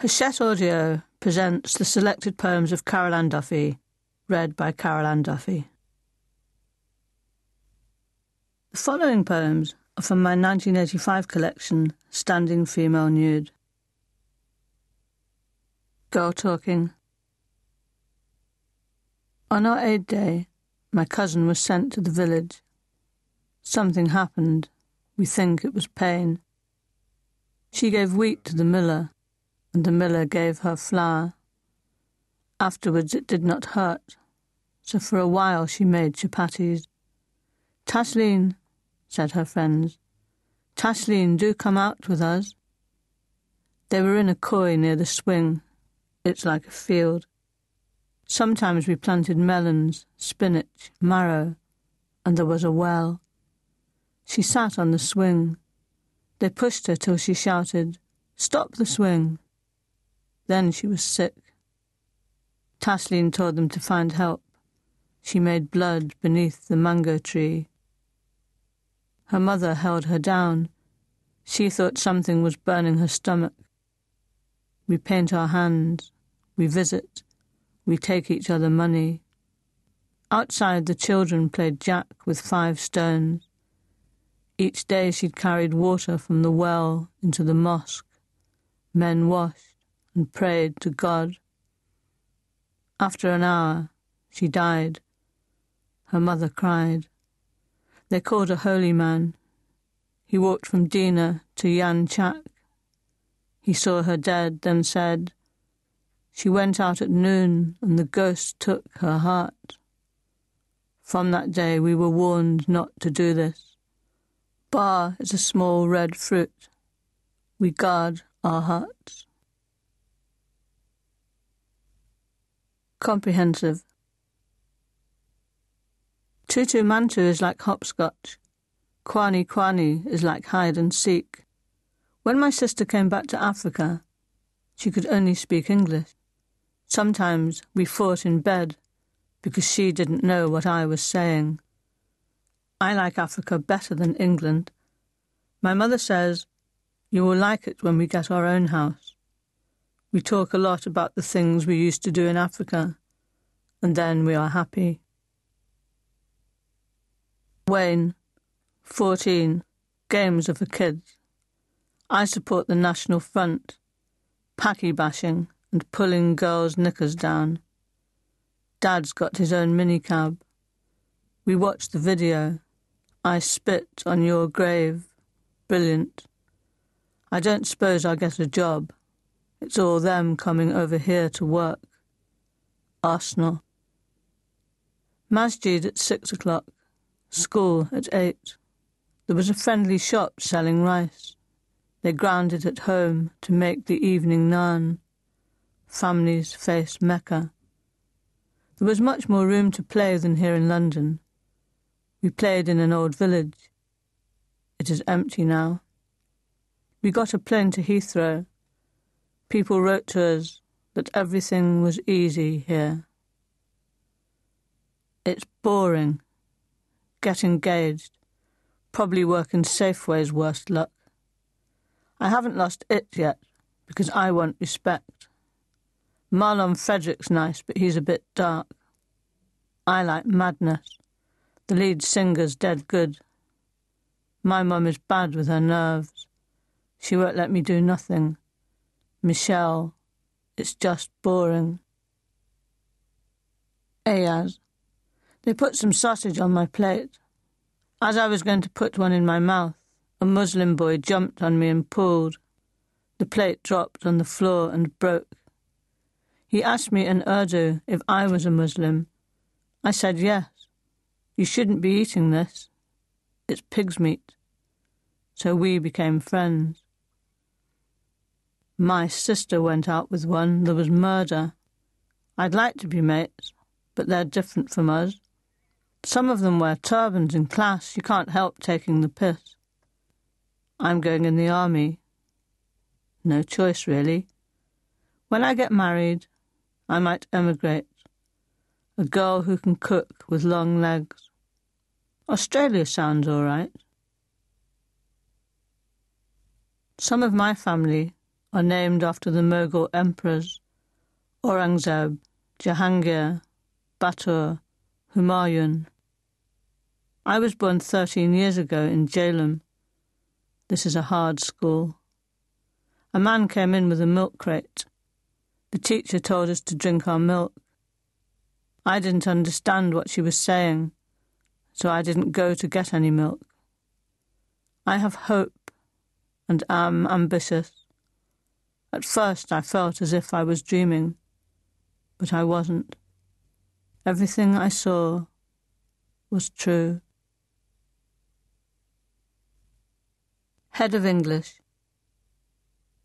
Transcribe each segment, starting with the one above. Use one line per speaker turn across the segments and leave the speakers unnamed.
Hachette Audio presents the selected poems of Carol Ann Duffy, read by Carol Ann Duffy. The following poems are from my 1985 collection, Standing Female Nude. Girl Talking. On our Eid Day, my cousin was sent to the village. Something happened. We think it was pain. She gave wheat to the miller and the miller gave her flour. Afterwards it did not hurt, so for a while she made chapatis. Tasleen, said her friends, Tasleen, do come out with us. They were in a koi near the swing. It's like a field. Sometimes we planted melons, spinach, marrow, and there was a well. She sat on the swing. They pushed her till she shouted, Stop the swing! Then she was sick. Tasleen told them to find help. She made blood beneath the mango tree. Her mother held her down. She thought something was burning her stomach. We paint our hands. We visit. We take each other money. Outside, the children played jack with five stones. Each day she'd carried water from the well into the mosque. Men washed and prayed to God. After an hour, she died. Her mother cried. They called a holy man. He walked from Dina to Yan Chak. He saw her dead, then said, She went out at noon, and the ghost took her heart. From that day we were warned not to do this. Bar is a small red fruit. We guard our hearts. Comprehensive. Tutu Mantu is like hopscotch. Kwani Kwani is like hide and seek. When my sister came back to Africa, she could only speak English. Sometimes we fought in bed because she didn't know what I was saying. I like Africa better than England. My mother says, You will like it when we get our own house. We talk a lot about the things we used to do in Africa, and then we are happy. Wayne, 14. Games of the Kids. I support the National Front, packy bashing and pulling girls' knickers down. Dad's got his own minicab. We watched the video. I spit on your grave. Brilliant. I don't suppose I'll get a job. It's all them coming over here to work. Arsenal. Masjid at six o'clock. School at eight. There was a friendly shop selling rice. They ground it at home to make the evening naan. Families face Mecca. There was much more room to play than here in London. We played in an old village. It is empty now. We got a plane to Heathrow People wrote to us that everything was easy here. It's boring. Get engaged. Probably work in Safeway's worst luck. I haven't lost it yet because I want respect. Marlon Frederick's nice, but he's a bit dark. I like madness. The lead singer's dead good. My mum is bad with her nerves. She won't let me do nothing. Michelle, it's just boring. Ayaz, they put some sausage on my plate. As I was going to put one in my mouth, a Muslim boy jumped on me and pulled. The plate dropped on the floor and broke. He asked me in Urdu if I was a Muslim. I said yes. You shouldn't be eating this. It's pig's meat. So we became friends. My sister went out with one. There was murder. I'd like to be mates, but they're different from us. Some of them wear turbans in class. You can't help taking the piss. I'm going in the army. No choice, really. When I get married, I might emigrate. A girl who can cook with long legs. Australia sounds all right. Some of my family are named after the Mughal emperors Aurangzeb, Jahangir, Babur, Humayun. I was born 13 years ago in Jhelum. This is a hard school. A man came in with a milk crate. The teacher told us to drink our milk. I didn't understand what she was saying, so I didn't go to get any milk. I have hope and am ambitious. At first I felt as if I was dreaming, but I wasn't. Everything I saw was true. Head of English.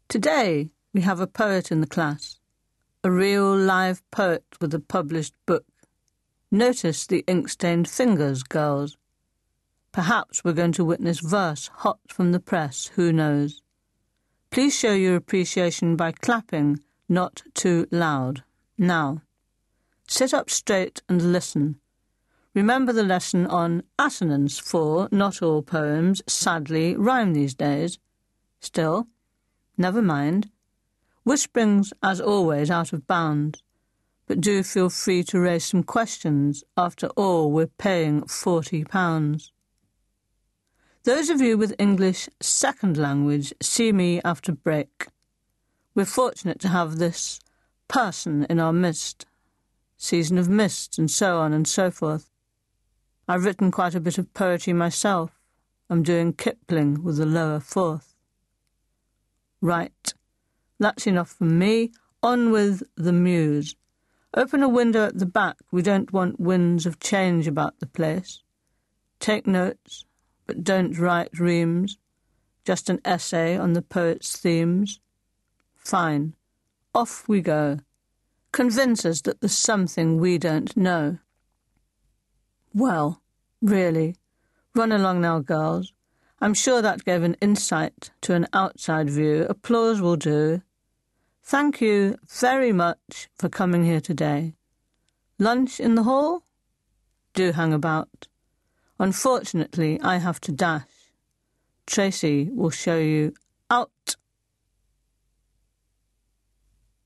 Today we have a poet in the class, a real live poet with a published book. Notice the ink-stained fingers, girls. Perhaps we're going to witness verse hot from the press, who knows. Please show your appreciation by clapping, not too loud. Now, sit up straight and listen. Remember the lesson on assonance, for not all poems, sadly, rhyme these days. Still, never mind. Whispering's, as always, out of bounds. But do feel free to raise some questions. After all, we're paying forty pounds. Those of you with English second language see me after break. We're fortunate to have this person in our midst. Season of mist, and so on and so forth. I've written quite a bit of poetry myself. I'm doing Kipling with the lower fourth. Right, that's enough from me. On with the muse. Open a window at the back. We don't want winds of change about the place. Take notes, but don't write reams. Just an essay on the poet's themes. Fine. Off we go. Convince us that there's something we don't know. Well, really, run along now, girls. I'm sure that gave an insight to an outside view. Applause will do. Thank you very much for coming here today. Lunch in the hall? Do hang about. Unfortunately, I have to dash. Tracy will show you out.